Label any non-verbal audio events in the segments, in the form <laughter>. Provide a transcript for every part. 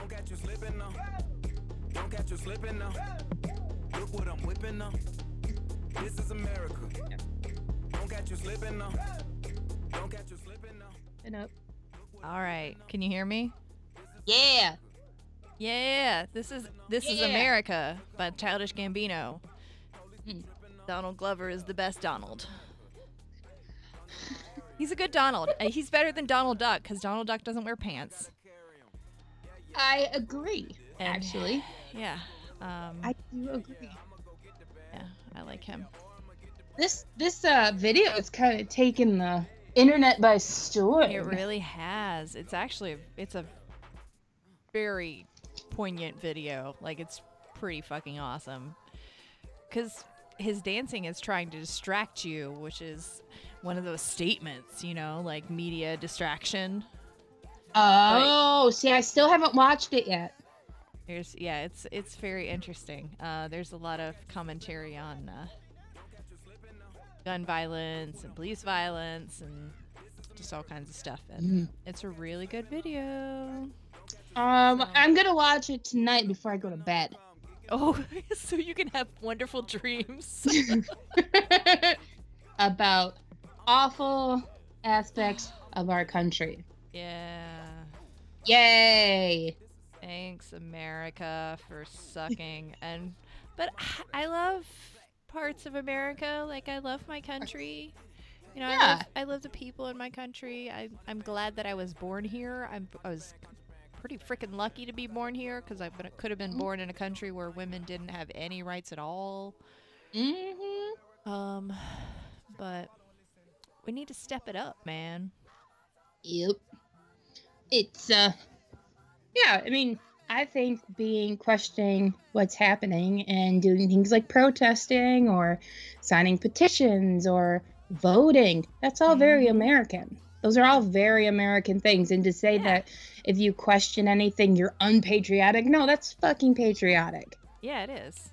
Don't catch you slipping now. Don't catch you slipping now. Look what I'm whipping now. This is America. Don't catch you slipping now. Don't catch you slipping now. And up. All right. Can you hear me? Yeah. Yeah. This is this is America by Childish Gambino. Hmm. Donald Glover is the best Donald. He's a good Donald. Uh, He's better than Donald Duck because Donald Duck doesn't wear pants. I agree. And- actually, Yeah. Um, I do agree. yeah, I like him. This this uh video is kind of taking the internet by storm. It really has. It's actually it's a very poignant video. Like it's pretty fucking awesome. Cuz his dancing is trying to distract you, which is one of those statements, you know, like media distraction. Oh, see, I still haven't watched it yet. There's yeah, it's it's very interesting. Uh, there's a lot of commentary on uh, gun violence and police violence and just all kinds of stuff. And it's a really good video. Um, So- I'm gonna watch it tonight before I go to bed. Oh, <laughs> so you can have wonderful dreams. <laughs> About awful aspects of our country. yeah. Yay! Thanks, America, for sucking. <laughs> and but I love parts of America. Like I love my country. You know, I, love, I love the people in my country. I, I'm glad that I was born here. I'm, I was pretty freaking lucky to be born here because I could have been born in a country where women didn't have any rights at all. Mm-hmm. Um, but we need to step it up, man. Yep. It's uh yeah, I mean, I think being questioning what's happening and doing things like protesting or signing petitions or voting, that's all very Mhm. American. Those are all very American things. And to say Yeah. that if you question anything, you're unpatriotic, no, that's fucking patriotic. Yeah, it is.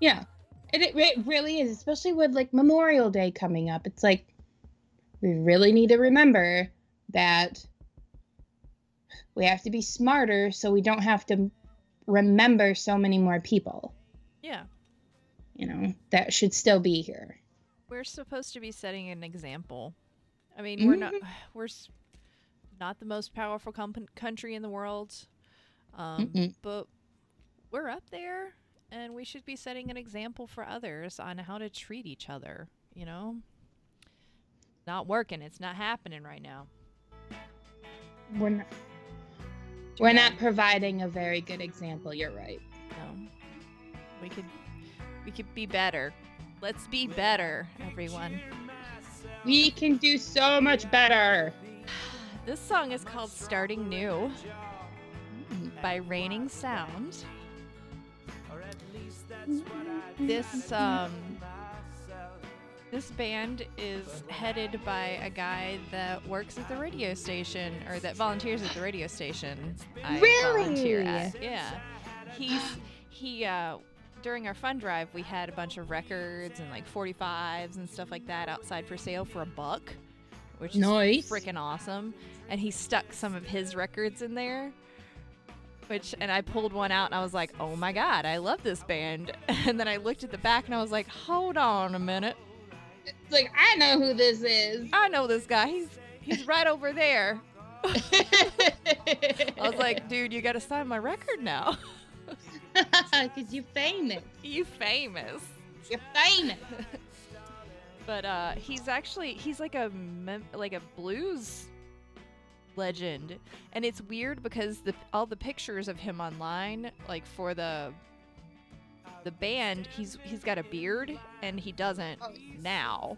Yeah. And it, it really is, especially with like Memorial Day coming up. It's like we really need to remember that we have to be smarter so we don't have to remember so many more people, Yeah. you know, that should still be here. we're supposed to be setting an example. I mean, we're not <sighs> we're not the most powerful com- country in the world, um, Mm-mm. but we're up there, and we should be setting an example for others on how to treat each other. You know, not working. It's not happening right now. We're not, we're not providing a very good example. You're right. No, we could we could be better. Let's be better, everyone. We can do so much better. <sighs> This song is called "Starting New" by Raining Sound. This um this band is headed by a guy that works at the radio station or that volunteers at the radio station. I volunteer Really? at. Yeah. He's he uh during our fund drive we had a bunch of records and like 45s and stuff like that outside for sale for a buck, which Nice. is freaking awesome. And he stuck some of his records in there. Which and I pulled one out and I was like, "Oh my god, I love this band." <laughs> And then I looked at the back and I was like, "Hold on a minute. It's like, I know who this is. I know this guy. He's he's right over there." I was like, <laughs> "Dude, you got to sign my record now. <laughs> because you're famous. you famous." You're famous. <laughs> But uh he's actually he's like a mem- like a blues legend and it's weird because the all the pictures of him online like for the the band he's he's got a beard and he doesn't Oh. now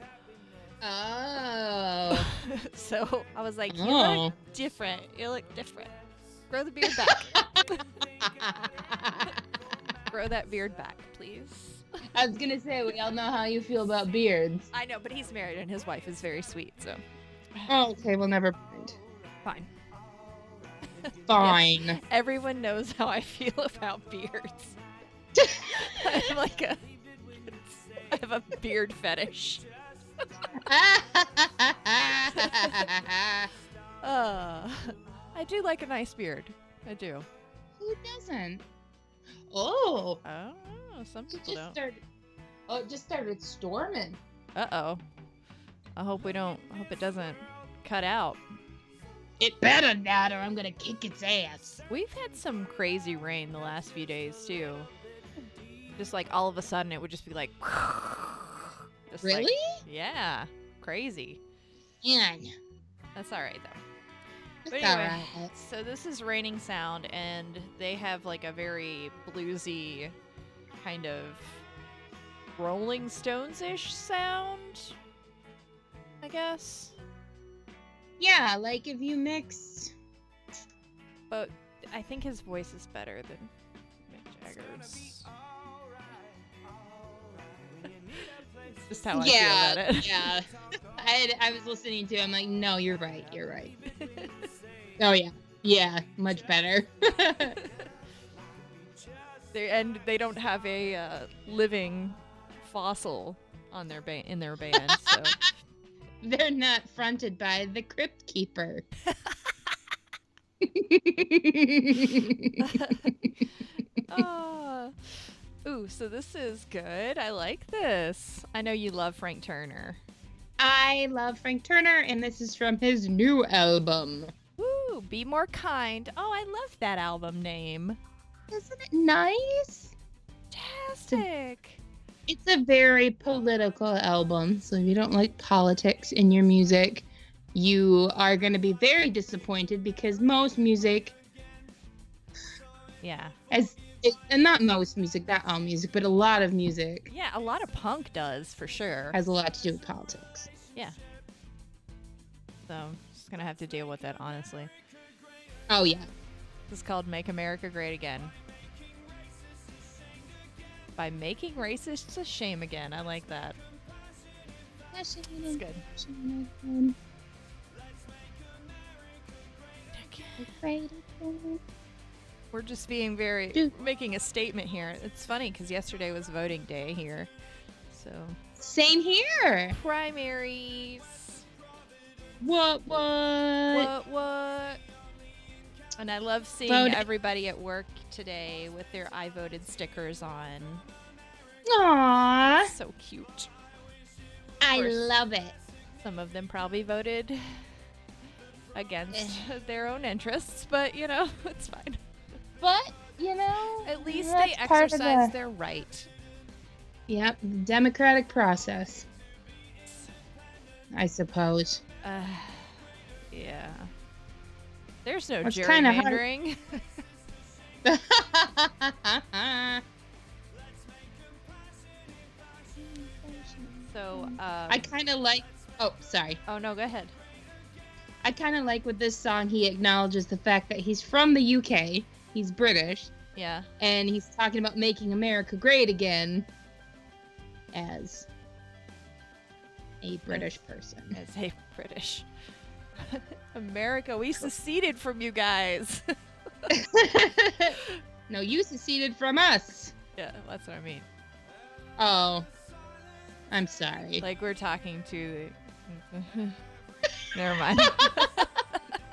Oh. <laughs> so i was like you Oh. look different you look different grow the beard back <laughs> grow that beard back please I was gonna say we all know how you feel about beards. i know but he's married and his wife is very sweet so Oh, okay, well never mind. fine Fine. <laughs> Everyone knows how I feel about beards. I'm like a, I have a beard fetish. Uh, I do like a nice beard. I do. Who doesn't? Oh, Oh, some people just don't. started. Oh, it just started storming. Uh oh. I hope we don't. I hope it doesn't cut out. It better not, or I'm gonna kick its ass. We've had some crazy rain the last few days too. Just like all of a sudden, it would just be like. <laughs> just like- Really? yeah, crazy. Man, That's all right though. that's But anyway, alright. so this is Raining Sound, and they have like a very bluesy kind of Rolling Stones ish sound, I guess. Yeah, like if you mix. But I think his voice is better than Mick Jagger's. Just how I yeah, feel about it. yeah. I I was listening to. it, I'm like, no, you're right. You're right. <laughs> Oh yeah, yeah, much better. <laughs> they, and they don't have a uh, living fossil on their ba- in their band, so <laughs> They're not fronted by the Crypt Keeper. Ah. Ooh, so this is good. I like this. I know you love Frank Turner. I love Frank Turner, and this is from his new album. Ooh, be more kind. Oh, I love that album name. Isn't it nice? Fantastic. It's a very political album, so if you don't like politics in your music, you are going to be very disappointed because most music Yeah. as it, and not most music, not all music, but a lot of music Yeah, a lot of punk does for sure. has a lot to do with politics. Yeah. So, just going to have to deal with that honestly. Oh yeah. This is called Make America Great Again. By making racists a shame again. I like that. It's good. We're just being very making a statement here. It's funny because yesterday was voting day here, so Same here. primaries. What what? What what? And I love seeing Vote- everybody at work today with their "I voted" stickers on. Aw, So cute. I love it. Some of them probably voted eh. against <laughs> their own interests, but you know <laughs> it's fine. But you know, At least they exercise the- their right. Yep, democratic process, I suppose. Uh, yeah. There's no It's kinda hard- gerrymandering. <laughs> <laughs> so, um, I kind of like. Oh, sorry. oh no, go ahead. I kind of like with this song. He acknowledges the fact that he's from the UK. He's British, Yeah. and he's talking about making America great again as a British person. As a British. <laughs> America, we seceded from you guys. <laughs> no, you seceded from us. yeah, that's what I mean. Oh, I'm sorry. Like we're talking to the. <laughs> Never mind.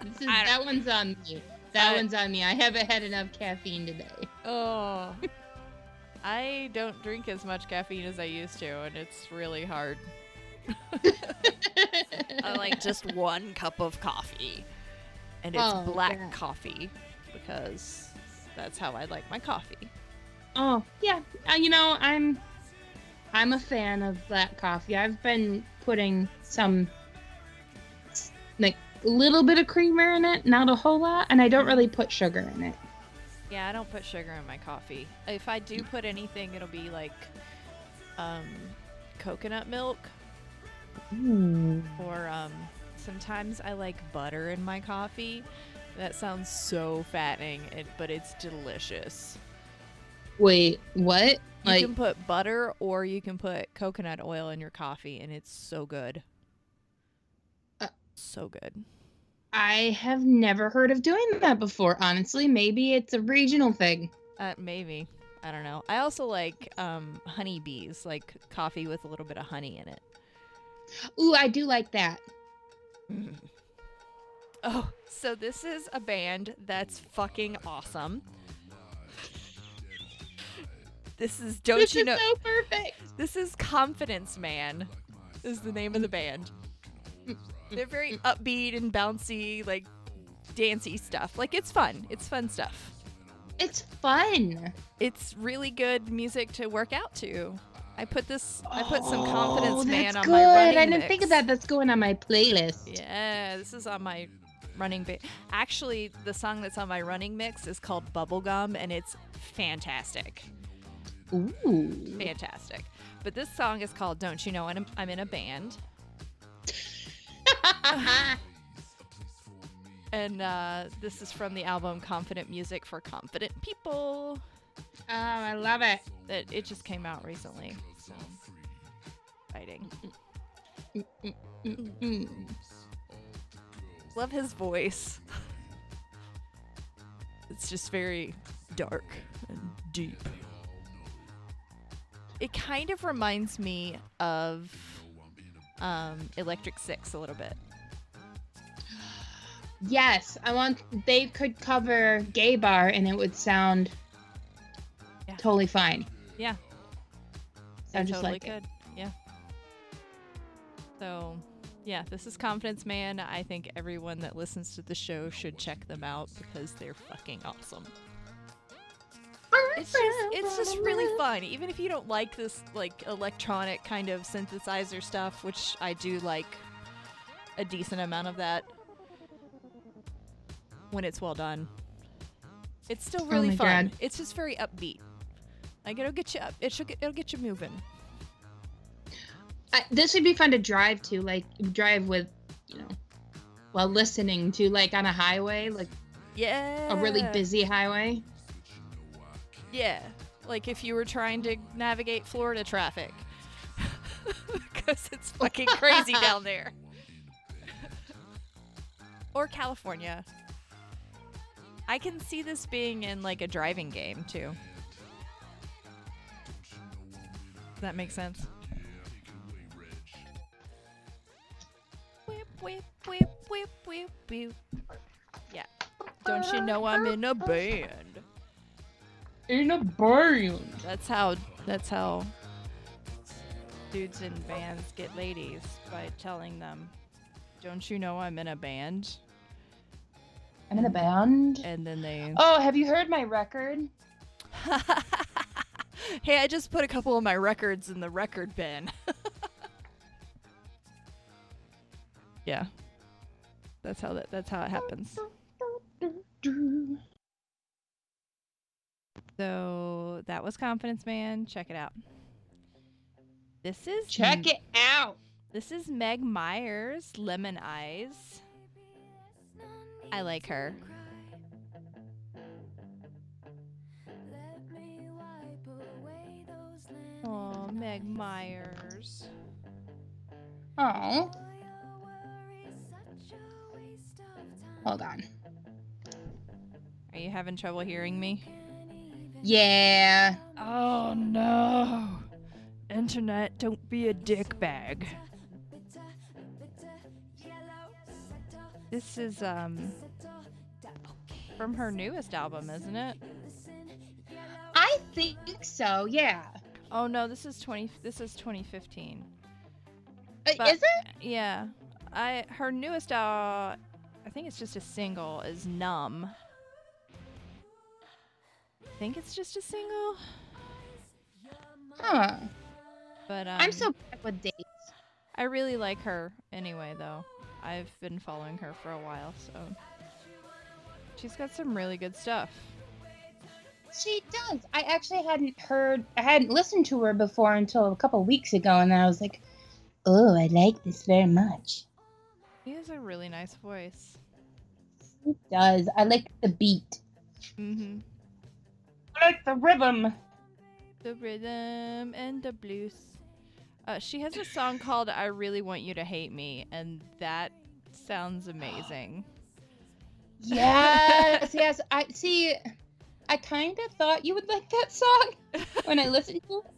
This is, that one's on me. That I- one's on me. I haven't had enough caffeine today. <laughs> oh. <laughs> I don't drink as much caffeine as I used to, and it's really hard. <laughs> I like just one cup of coffee, and it's Oh, black yeah. coffee because that's how I like my coffee. Oh yeah, uh, you know I'm I'm a fan of black coffee. I've been putting some like a little bit of creamer in it, not a whole lot, and I don't really put sugar in it. Yeah, I don't put sugar in my coffee. If I do put anything, it'll be like um, coconut milk, or um, sometimes I like butter in my coffee. That sounds so fattening, but it's delicious. Wait, what? You Like can put butter or you can put coconut oil in your coffee, and it's so good. So good. I have never heard of doing that before. Honestly, maybe it's a regional thing. Uh, maybe. I don't know. I also like um, honeybees, like coffee with a little bit of honey in it. Ooh, I do like that. <laughs> Oh, so this is a band that's fucking awesome. This is don't this you is know? so perfect. This is Confidence Man. Is the name of the band. They're very upbeat and bouncy, like dancey stuff. Like it's fun. It's fun stuff. It's fun. It's really good music to work out to. I put this. I put some Oh, Confidence Man on good. my running I didn't think of that. That's going on my playlist. Yeah, this is on my running ba- Actually, the song that's on my running mix is called Bubblegum and it's fantastic. Ooh. Fantastic. But this song is called Don't You Know I'm, I'm in a Band. <laughs> And uh, this is from the album Confident Music for Confident People. Oh, I love it. That it just came out recently. So fighting. Mm. Love his voice. <laughs> It's just very dark and deep. It kind of reminds me of um, Electric Six a little bit. Yes, I want. They could cover "Gay Bar" and it would sound Yeah. totally fine. Yeah. Sound just totally like it. Yeah. So, yeah, this is Confidence Man. I think everyone that listens to the show should check them out because they're fucking awesome. It's just it's just really fun. Even if you don't like this like electronic kind of synthesizer stuff, which I do like a decent amount of that when it's well done. It's still Oh really my fun. God. It's just very upbeat. Like it'll get you up. It should get, it'll get you moving. I, this would be fun to drive to, like drive with, you know, while listening to, like on a highway, like Yeah. a really busy highway. Yeah. Like if you were trying to navigate Florida traffic. <laughs> Because it's fucking crazy down there. <laughs> or California. I can see this being in like a driving game too. Does that make sense? Whip, whip, whip, whip, whip, whip. Yeah. Don't you know I'm in a band? In a band. That's how that's how dudes in bands get ladies by telling them, "Don't you know I'm in a band?" I'm in a band. And then they, Oh, have you heard my record? <laughs> "Hey, I just put a couple of my records in the record bin." <laughs> yeah. That's how that that's how it happens. So, that was Confidence Man. Check it out. This is Check it out. This is Meg Myers, Lemon Eyes. I like her. Oh, Meg Myers. Oh, hold on. Are you having trouble hearing me? Yeah. Oh no. Internet, don't be a dickbag. This is um from her newest album, isn't it? I think so. Yeah. Oh no, this is 20 this is 2015. Uh, But- Is it? Yeah. I her newest uh I think it's just a single is Numb. I think it's just a single, Huh. but um, I'm so bad with dates. I really like her anyway though. I've been following her for a while, so she's got some really good stuff. She does. I actually hadn't heard, I hadn't listened to her before until a couple weeks ago, and I was like, oh, I like this very much. She has a really nice voice. It does. I like the beat. Mhm. I like the rhythm. The rhythm and the blues. Uh, she has a song called "I Really Want You to Hate Me," and that sounds amazing. Yes, <laughs> yes. I see. I kind of thought you would like that song when I listened to it.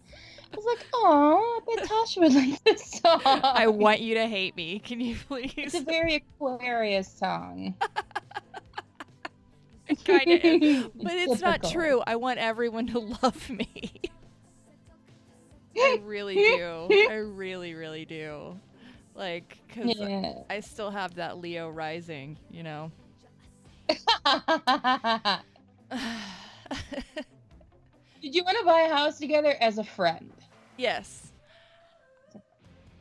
I was like, oh, I bet Tasha would like this song. I want you to hate me. Can you please? It's a very Aquarius song. It <laughs> kinda is, but <laughs> it's not true. I want everyone to love me. I really do. I really, really do. Like, because Yeah. I still have that Leo rising, you know? <laughs> Did you want to buy a house together as a friend? yes.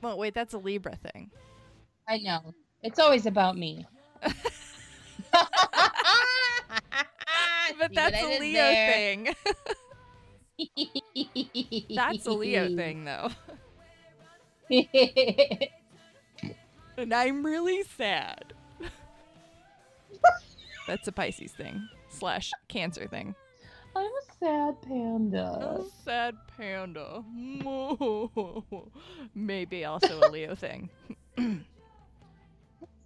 Well, wait, that's a Libra thing. I know. It's always about me. <laughs> <laughs> But that's a Leo thing. That's a Leo thing, though. And I'm really sad. That's a Pisces thing slash Cancer thing. I'm a sad panda. A sad panda. <laughs> Maybe also a Leo thing. <clears throat>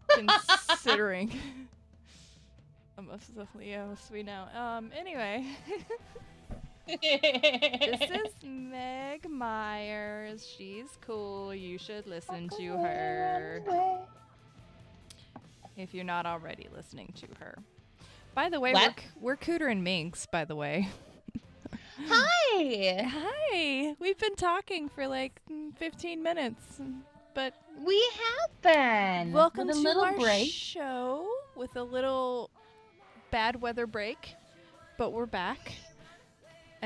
Considering <laughs> I'm a Leo, sweet now. Um. Anyway, <laughs> <laughs> this is Meg Myers. She's cool. You should listen to her if you're not already listening to her. By the way, we're, What? we're Cooter and Minx, by the way. <laughs> Hi. Hi. We've been talking for like mm, 15 minutes, but We have been. welcome with a to little our break. show with a little bad weather break, but we're back.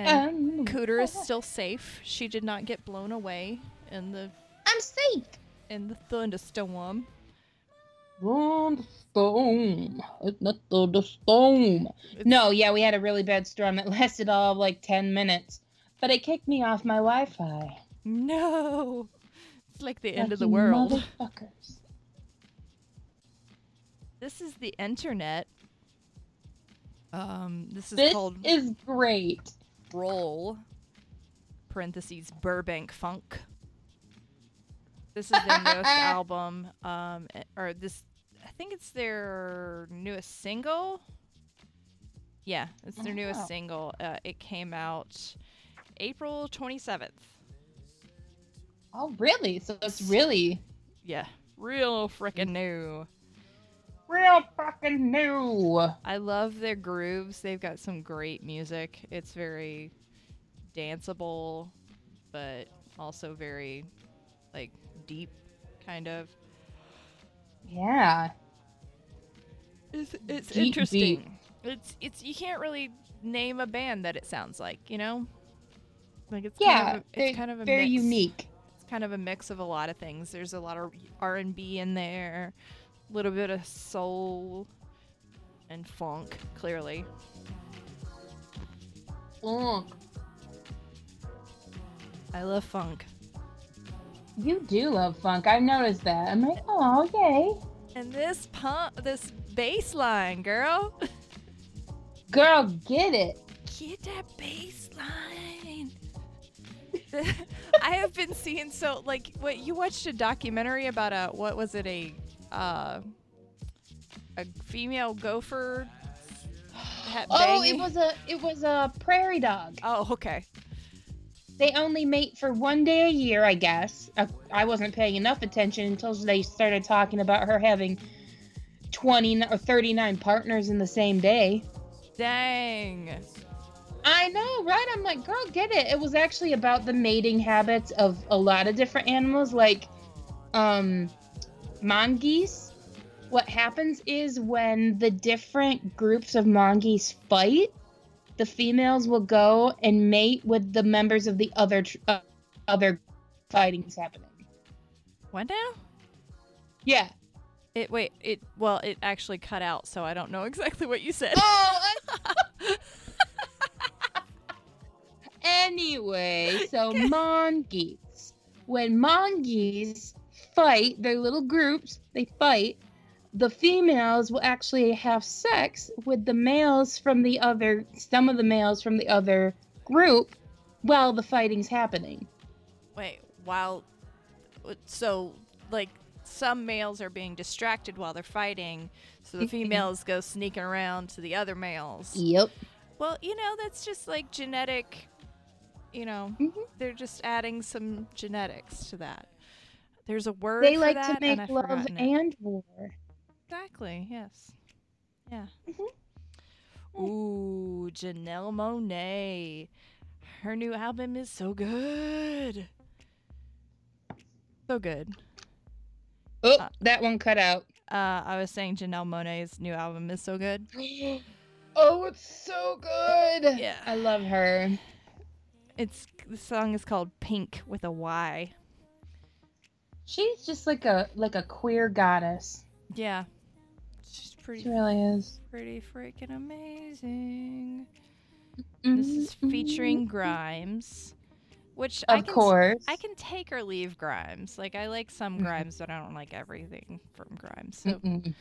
And Um, Cooter is <laughs> still safe. She did not get blown away in the I'm safe. in the thunderstorm. On the storm. It's not the, the storm. No, yeah, we had a really bad storm that lasted all of like 10 minutes. But it kicked me off my Wi Fi. No. It's like the end of the world. Motherfuckers. This is the internet. Um, this is This called is great. Roll. Parentheses Burbank Funk. This is their newest <laughs> album. Um, eh, or this, I think it's their newest single. Yeah, it's their newest Oh. single. Uh, it came out April twenty seventh. Oh, really? So it's really, Yeah, real frickin' new. Real fucking new. I love their grooves. They've got some great music. It's very danceable, but also very like deep, kind of. Yeah. It's it's Deep, interesting. It's it's you can't really name a band that it sounds like, you know. Like it's Yeah. kind of a, it's kind of a very mix. unique. It's kind of a mix of a lot of things. There's a lot of R and B in there, little bit of soul and funk, clearly. Mm. I love funk. You do love funk. I've noticed that. I'm like, oh, yay. And this pump, this bass line, girl. <laughs> Girl, get it. Get that bass line. <laughs> I have been seeing so like what you watched a documentary about a what was it a uh, a female gopher Oh, it was a it was a prairie dog. Oh, okay. They only mate for one day a year, I guess. I, I wasn't paying enough attention until they started talking about her having 20 or 39 partners in the same day. Dang. I know, right? I'm like, girl, get it. It was actually about the mating habits of a lot of different animals, like um, mongoose. What happens is when the different groups of mongoose fight, the females will go and mate with the members of the other tr- uh, other fightings happening. What now? Yeah. It wait. It well. It actually cut out, so I don't know <laughs> exactly what you said. Oh. <laughs> anyway, so mongoose. When mongoose fight, their little groups, they fight. The females will actually have sex with the males from the other, some of the males from the other group, while the fighting's happening. Wait, while so like some males are being distracted while they're fighting, so the females go sneaking around to the other males. Yep. Well, you know, that's just like genetic, you know, Mhm. they're just adding some genetics to that. There's a word They for like that, to and make I've love forgotten it. and war. Exactly, yes. Yeah. Mhm. Ooh, Janelle Monae. her new album is so good. So good. Oh, Uh, that one cut out. Uh, I was saying Janelle Monae's new album is so good. <gasps> Oh, it's so good. Yeah. I love her. It's the song is called Pink with a Y. She's just like a like a queer goddess. Yeah. She's pretty She really is. pretty freaking amazing. This is featuring Grimes, which I Of can course. I can take or leave Grimes. Like I like some Mhm. Grimes, but I don't like everything from Grimes. So Mm-mm.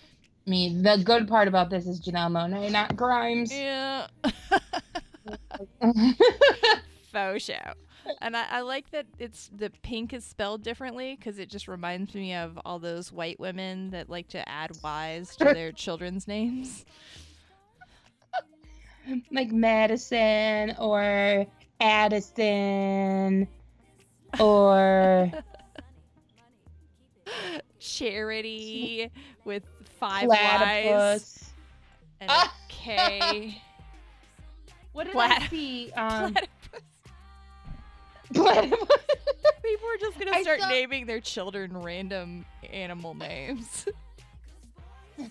I the good part about this is Janelle Monae, not Grimes. yeah, <laughs> <laughs> faux show. And I, I like that it's the pink is spelled differently because it just reminds me of all those white women that like to add Y's to their <laughs> children's names. like Madison or Addison or <laughs> Charity with five Y's Platypus. and a Ah! <laughs> What did Plat- I see? Um, Platypus. Platypus. People are just gonna start saw- naming their children random animal names. <laughs>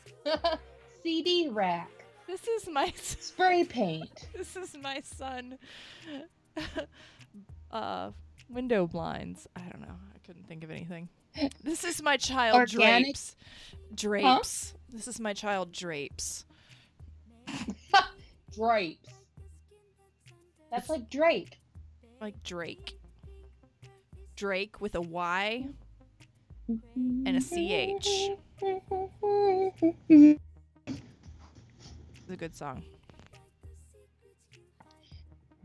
CD rack. this is my Spray paint. this is my son. <laughs> uh, window blinds. I don't know. I couldn't think of anything. This is my child Organic- drapes. Drapes. This is my child drapes. <laughs> Drapes. That's like Drake. Like Drake. Drake with a Y and a CH. It's a good song.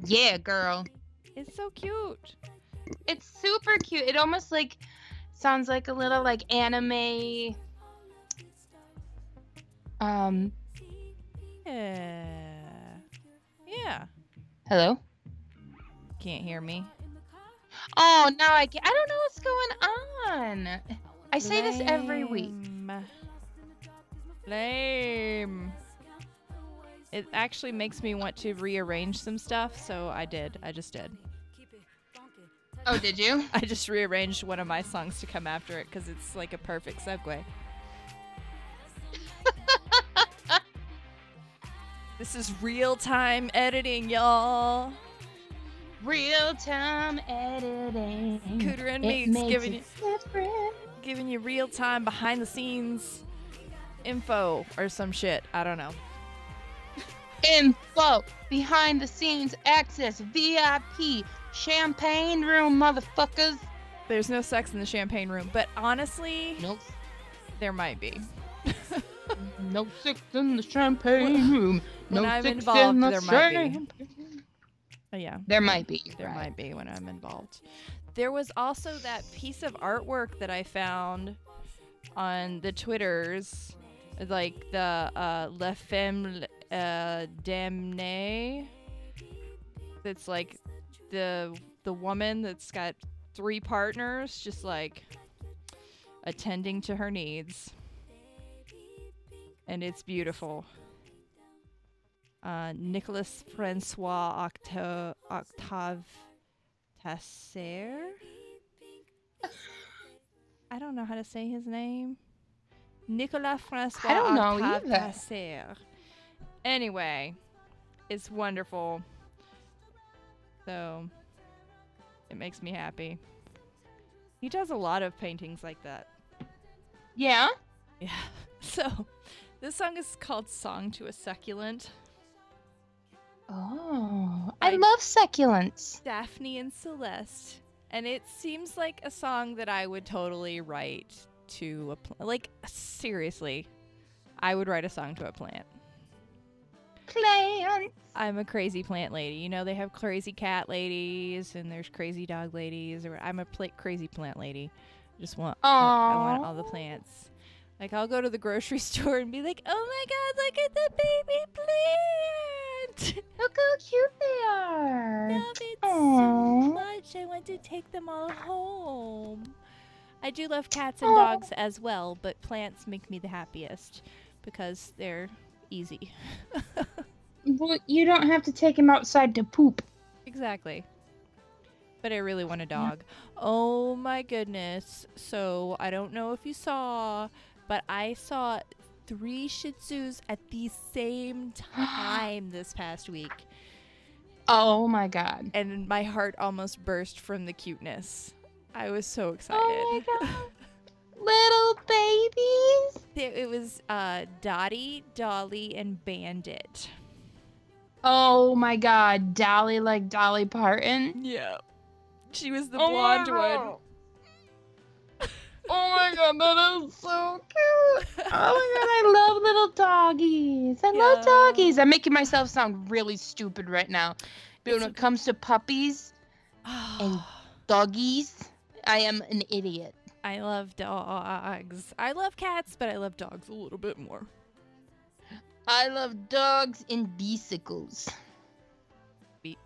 Yeah, girl. It's so cute. It's super cute. It almost like sounds like a little like anime. Um. Yeah. Yeah. Hello. Can't hear me. Oh, now I can't. I don't know what's going on. I say this every week. Lame. Lame. It actually makes me want to rearrange some stuff, so I did. I just did. Oh, did you? <laughs> I just rearranged one of my songs to come after it because it's like a perfect segue. <laughs> this is real time editing, y'all. Real time editing. Cooter and Meats giving you, different. giving you real time behind the scenes info or some shit. I don't know. Info, behind the scenes access, VIP, champagne room, motherfuckers. There's no sex in the champagne room, but honestly, Nope. there might be. <laughs> No sex in the champagne room. when no I'm sex involved, in the there might be. Oh, yeah. There might be. There right. might be when I'm involved. There was also that piece of artwork that I found on the Twitters, like the uh, Le Femme uh, Damnée. It's like the the woman that's got three partners, just like attending to her needs, and it's beautiful. Uh, Nicholas Francois Octo- Octave Tasser. I don't know how to say his name. Nicolas Francois I don't know Octave either. Tasser. Anyway, it's wonderful. So, it makes me happy. He does a lot of paintings like that. Yeah. Yeah. <laughs> So, this song is called Song to a Succulent. Oh, I love succulents. Daphne and Celeste. And it seems like a song that I would totally write to a pl- like seriously. I would write a song to a plant. Plants. I'm a crazy plant lady. You know they have crazy cat ladies and there's crazy dog ladies or I'm a pla- crazy plant lady. I just want I want all the plants. Like I'll go to the grocery <laughs> store and be like, "Oh my god, look at the baby plant." <laughs> Look how cute they are. love it so much. I want to take them all home. I do love cats and Aw. dogs as well, but plants make me the happiest because they're easy. <laughs> Well, you don't have to take them outside to poop. exactly. but I really want a dog. Oh my goodness. So I don't know if you saw, but I saw three Shih Tzus at the same <gasps> time this past week. Oh my god. And my heart almost burst from the cuteness. I was so excited. Oh my god. <laughs> Little babies. It, it was uh, Dottie, Dolly, and Bandit. Oh my god. Dolly like Dolly Parton. Yeah. She was the Oh blonde one. Oh my god, that is so cute. Oh my god, I love little doggies. I love doggies. I'm making myself sound really stupid right now. But when it comes to puppies, And- <sighs> doggies, I am an idiot. I love dogs. I love cats, but I love dogs a little bit more. I love dogs and bicycles. Be-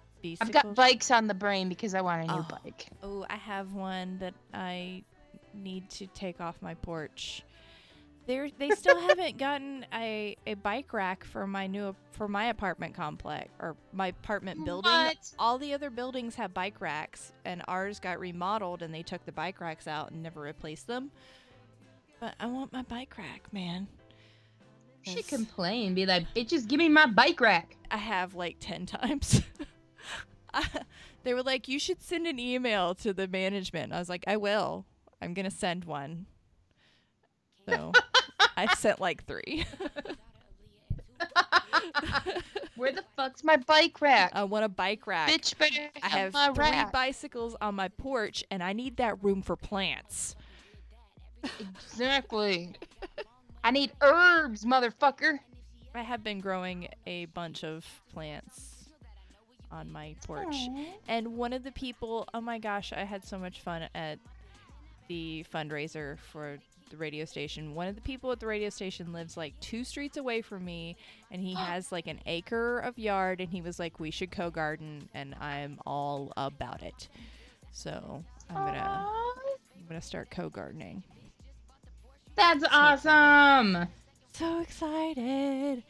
I've got bikes on the brain because I want a new Oh. bike. Oh, I have one that I need to take off my porch. They they still <laughs> haven't gotten a, a bike rack for my new for my apartment complex or my apartment building. What? All the other buildings have bike racks, and ours got remodeled, and they took the bike racks out and never replaced them. But I want my bike rack, man. She Yes. complain, be like, bitches, give me my bike rack. I have like 10 times. <laughs> they were like, you should send an email to the management. I was like, I will. I'm going to send one. <laughs> So I've sent like three. <laughs> Where the fuck's my bike rack? I want a bike rack. Bitch, better I have my three rack. bicycles on my porch and I need that room for plants. Exactly. I need herbs, motherfucker. I have been growing a bunch of plants on my porch. And one of the people, oh my gosh, I had so much fun at the fundraiser for the radio station. One of the people at the radio station lives like two streets away from me, and he <gasps> has like an acre of yard, and he was like, "We should co-garden," and I'm all about it. So I'm gonna Aw, I'm gonna start co-gardening. That's awesome. So excited!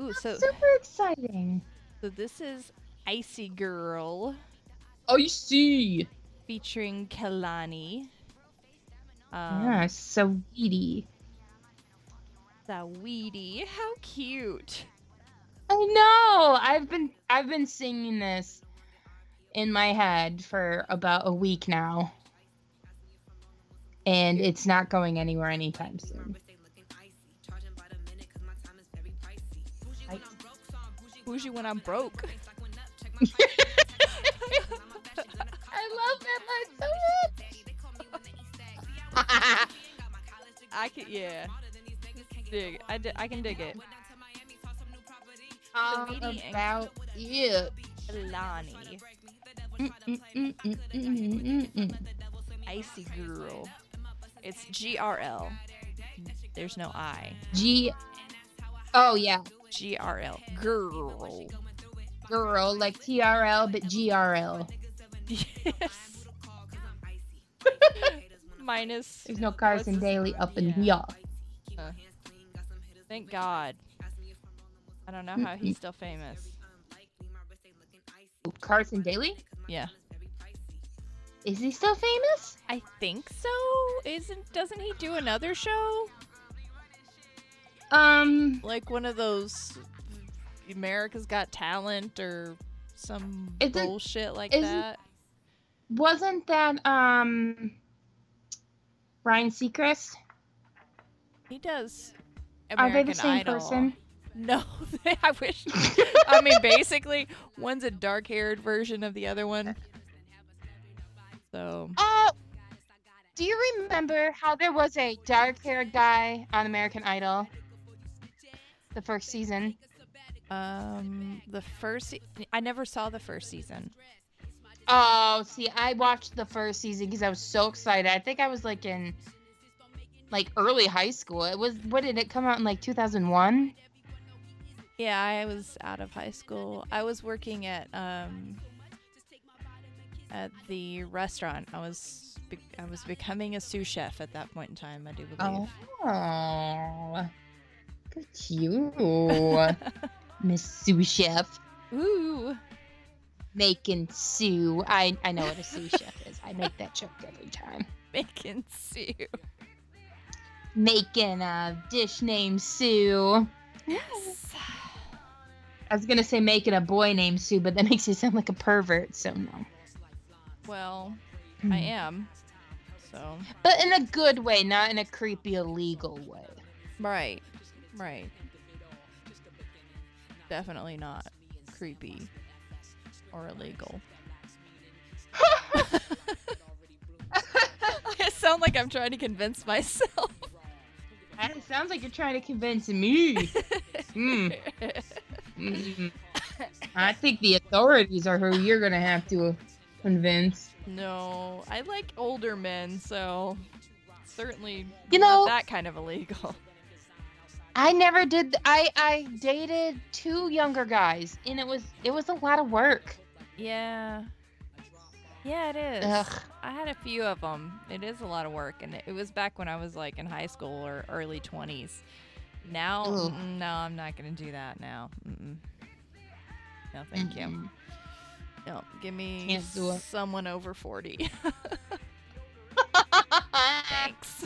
Ooh, so Super exciting. so this is Icy Girl Oh, you see. featuring Kalani. Um, yeah, so weedy. Saweetie. How cute. I know. I've been I've been singing this in my head for about a week now. And it's not going anywhere anytime soon. Bougie when I'm broke. <laughs> I love that line so much. <laughs> I can, yeah. Dig. I, di- I can dig it. All about it. Kalani. Mm, mm, mm, mm, mm, mm, mm. Icy Girl. It's GRL. There's no I. G. Oh yeah, GRL. Girl. girl like TRL but GRL. <laughs> Yes. Minus. There's no Carson Daly up in yeah. here. uh, thank God. I don't know how he's still famous. Carson Daly? Yeah. Is he still famous? I think so. Isn't doesn't he do another show? Um, Like one of those America's Got Talent or some bullshit like that. wasn't that um Ryan Seacrest? He does Are they the same Idol. person? No, <laughs> I wish. I mean, basically, one's a dark-haired version of the other one. So, Oh, do you remember how there was a dark-haired guy on American Idol? The first season. um, the first, I never saw the first season. Oh, see, I watched the first season because I was so excited. I think I was like in like early high school. It was what did it come out in like 2001? Yeah, I was out of high school. I was working at um at the restaurant. I was be- I was becoming a sous chef at that point in time. I do believe. Oh, good you, <laughs> Miss Sous Chef. Ooh. Making Sue. I I know what a sous chef is. I make that joke every time. Making Sue. Making a dish named Sue. Yes. I was gonna say making a boy named Sue, but that makes you sound like a pervert. So no. Well, Hmm. I am. So But in a good way, not in a creepy illegal way. right, right. Definitely not creepy or illegal. <laughs> <laughs> I sound like I'm trying to convince myself. <laughs> It sounds like you're trying to convince me. Mm. I think the authorities are who you're gonna have to convince. no, I like older men, so certainly You not know- that kind of illegal. I never did. I I dated two younger guys, and it was it was a lot of work. Yeah. Yeah, it is. Ugh. I had a few of them. It is a lot of work, and it, was back when I was like in high school or early 20s. Now, Ugh. no, I'm not going to do that now. Mm-mm. No, thank you. Mm-mm. No, give me Can't do it. someone over 40. <laughs> <laughs> Thanks.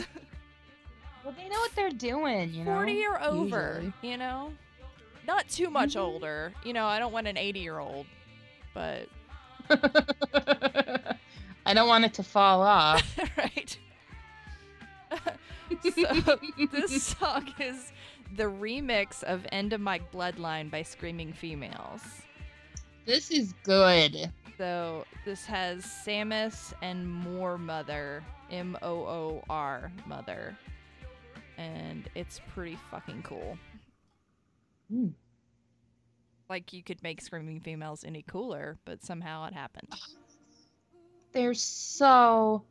Well, they know what they're doing, you know. 40 or over, usually. you know? Not too much Mhm. older. You know, I don't want an 80 year old, but, <laughs> I don't want it to fall off. <laughs> right. <laughs> so, this song is the remix of End of My Bloodline by Screaming Females. this is good. So this has Sammus and Moor Mother, M O O R Mother, and it's pretty fucking cool. Hmm. Like you could make Screaming Females any cooler, but somehow it happened. They're so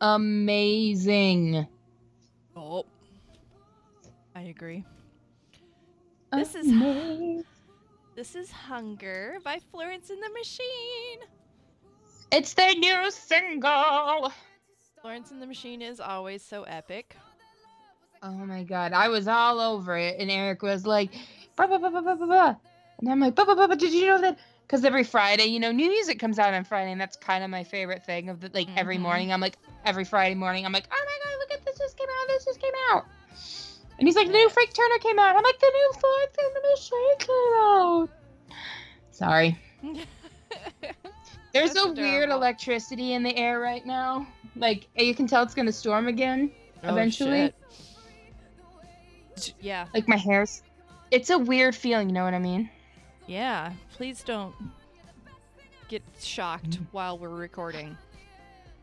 amazing. Oh, I agree. This is- This is Hunger by Florence and the Machine. It's their new single. Florence and the Machine is always so epic. Oh my god, I was all over it, and Eric was like, "Bah, bah, bah, bah, bah, bah, bah." and I'm like, "Bah, bah, bah, bah, did you know that? Because every Friday, you know, new music comes out on Friday, and that's kind of my favorite thing. Of the, like every Mhm. morning, I'm like, every Friday morning, I'm like, oh my god, look at this just came out, this just came out. And he's like, the new Frank Turner came out. I'm like, the new Florence and the Machine came out. Sorry. <laughs> There's That's a weird electricity in the air right now. Like you can tell it's gonna storm again Oh, eventually. shit. Yeah, Like my hair's. It's a weird feeling. You know what I mean? yeah. Please don't get shocked Mm. while we're recording.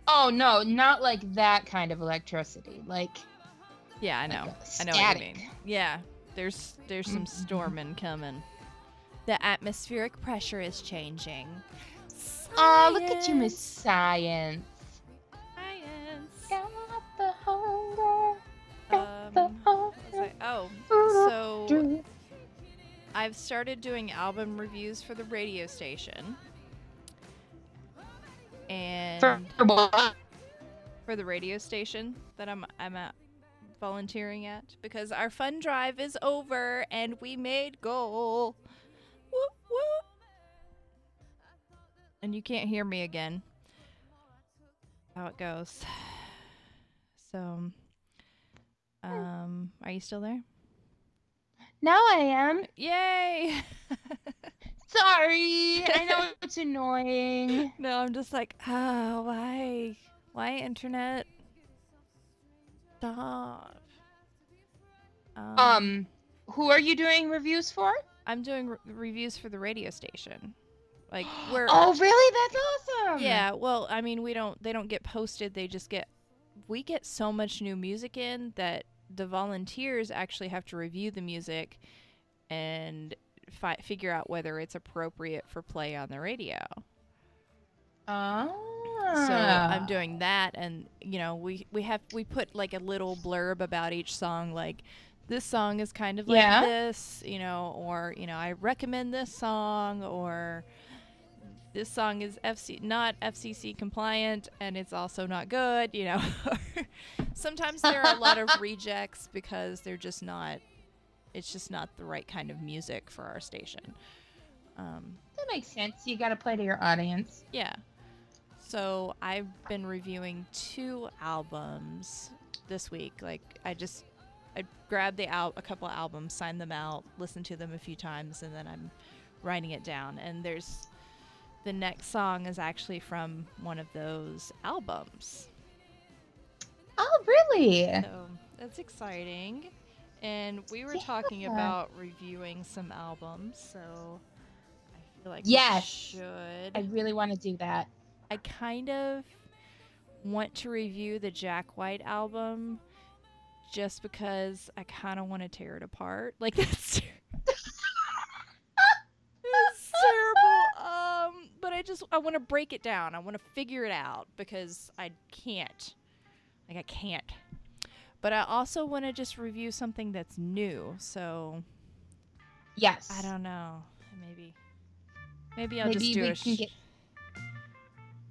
Oh no, not like that kind of electricity. Like Yeah, I know. Like a I know what you mean. Yeah, there's there's some Mhm. storming coming. The atmospheric pressure is changing. oh, look at you, Miss Science. Science. Science. What was hunger. I- oh, uh-huh. so I've started doing album reviews for the radio station. And For what? for the radio station that I'm I'm at volunteering at because our fund drive is over and we made goal. Whoop, whoop. And you can't hear me again. How it goes. <sighs> So um are you still there? Now I am. Yay! <laughs> Sorry. I know <laughs> it's annoying. no, I'm just like, oh, why? Why internet? Stop. Um, who are you doing reviews for? I'm doing re- reviews for the radio station. Like <gasps> we're Oh, really? That's awesome. yeah. Well, I mean, we don't. They don't get posted. They just get. We get so much new music in that the volunteers actually have to review the music and fi- figure out whether it's appropriate for play on the radio. Ah. So I'm doing that, and you know, we we have we put like a little blurb about each song, like this song is kind of like Yeah. this, you know, or you know, I recommend this song, or this song is FC not FCC compliant, and it's also not good, you know. <laughs> Sometimes there are a lot of <laughs> rejects because they're just not. It's just not the right kind of music for our station. Um, That makes sense. You got to play to your audience. yeah. So I've been reviewing two albums this week. Like I just I grabbed the al- a couple albums, signed them out, listened to them a few times, and then I'm writing it down. And there's the next song is actually from one of those albums. Oh, really? So that's exciting. And we were talking about reviewing some albums, so I feel like Yes. we should. I really want to do that. I kind of want to review the Jack White album just because I kind of want to tear it apart. <laughs> Like that's ter- it's terrible. Um, but I want to break it down. I want to figure it out because I can't. Like I can't. But I also want to just review something that's new. So Yes. I don't know. Maybe. Maybe I'll Maybe just do we a. can get-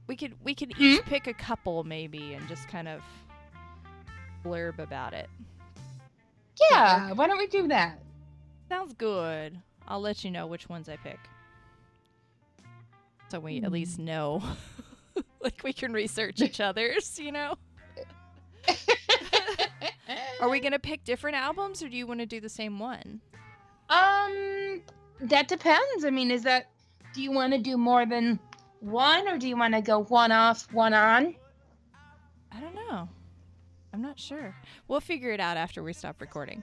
we could we could Hmm? each pick a couple maybe and just kind of blurb about it. Yeah. Why don't we do that? Sounds good. I'll let you know which ones I pick. So we at least Hmm. know. <laughs> like we can research <laughs> each other's, you know? <laughs> Are we going to pick different albums or do you want to do the same one? Um, that depends. I mean, is that? Do you want to do more than one, or do you want to go one off, one on? I don't know. I'm not sure. We'll figure it out after we stop recording.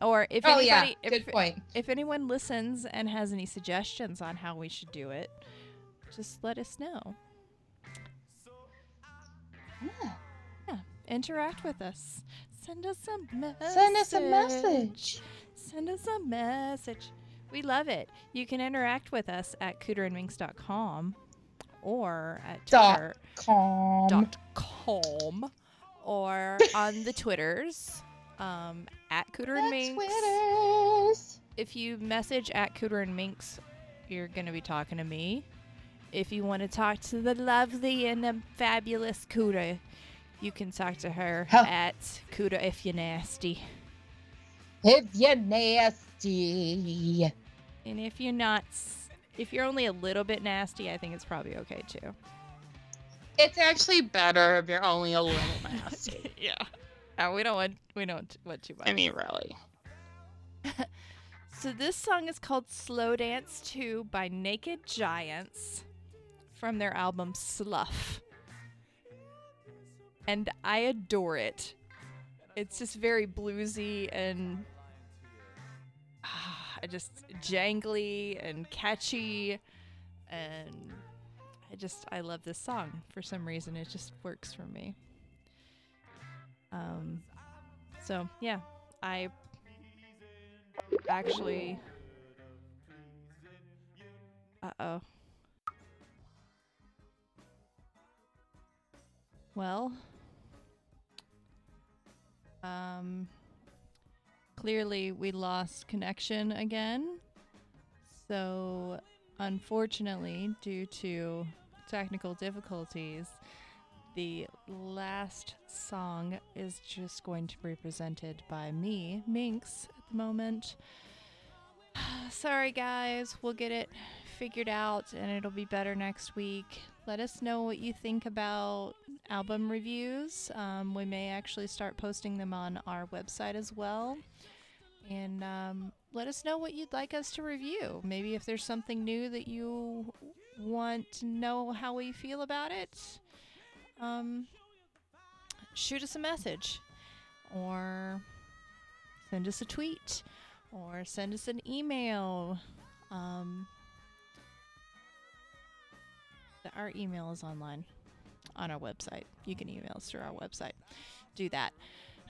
Or if oh anybody yeah, if, if anyone listens and has any suggestions on how we should do it, just let us know. Yeah. Interact with us. Send us a message. Send us a message. Send us a message. We love it. You can interact with us at cooterandminx.com or at Dot Twitter Calm. dot com or <laughs> on the Twitters um, at Cooter and Minx. Twitters. If you message at Cooter and Minx, you're going to be talking to me. If you want to talk to the lovely and um, fabulous Cooter, you can talk to her Huh. at Cooter if you're nasty. If you're nasty. And if you're not, if you're only a little bit nasty, I think it's probably okay too. It's actually better if you're only a little <laughs> nasty. yeah. Uh, we don't want we don't want too much. I mean, really. <laughs> So this song is called Slow Dance 2 by Naked Giants from their album SLUFF. And I adore it. It's just very bluesy and ah, just jangly and catchy and I just I love this song for some reason it just works for me. Um so yeah, I actually uh-oh well um clearly we lost connection again so unfortunately due to technical difficulties the last song is just going to be presented by me, Minx, at the moment. <sighs> Sorry, guys. We'll get it figured out and it'll be better next week. Let us know what you think about album reviews. Um, we may actually start posting them on our website as well. And um, let us know what you'd like us to review. Maybe if there's something new that you want to know how we feel about it um, shoot us a message or send us a tweet or send us an email. Um, our email is online on our website. You can email us through our website. Do that.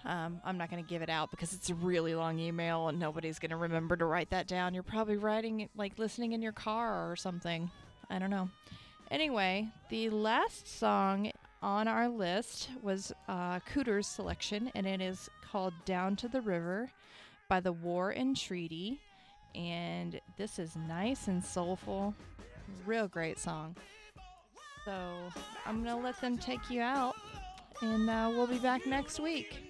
Um, I'm not going to give it out because it's a really long email and nobody's going to remember to write that down. You're probably writing it, like listening in your car or something. I don't know. Anyway, the last song on our list was uh, Cooter's selection, and it is called Down to the River by the War and Treaty. And this is nice and soulful. Real great song. So I'm going to let them take you out, and uh, we'll be back next week.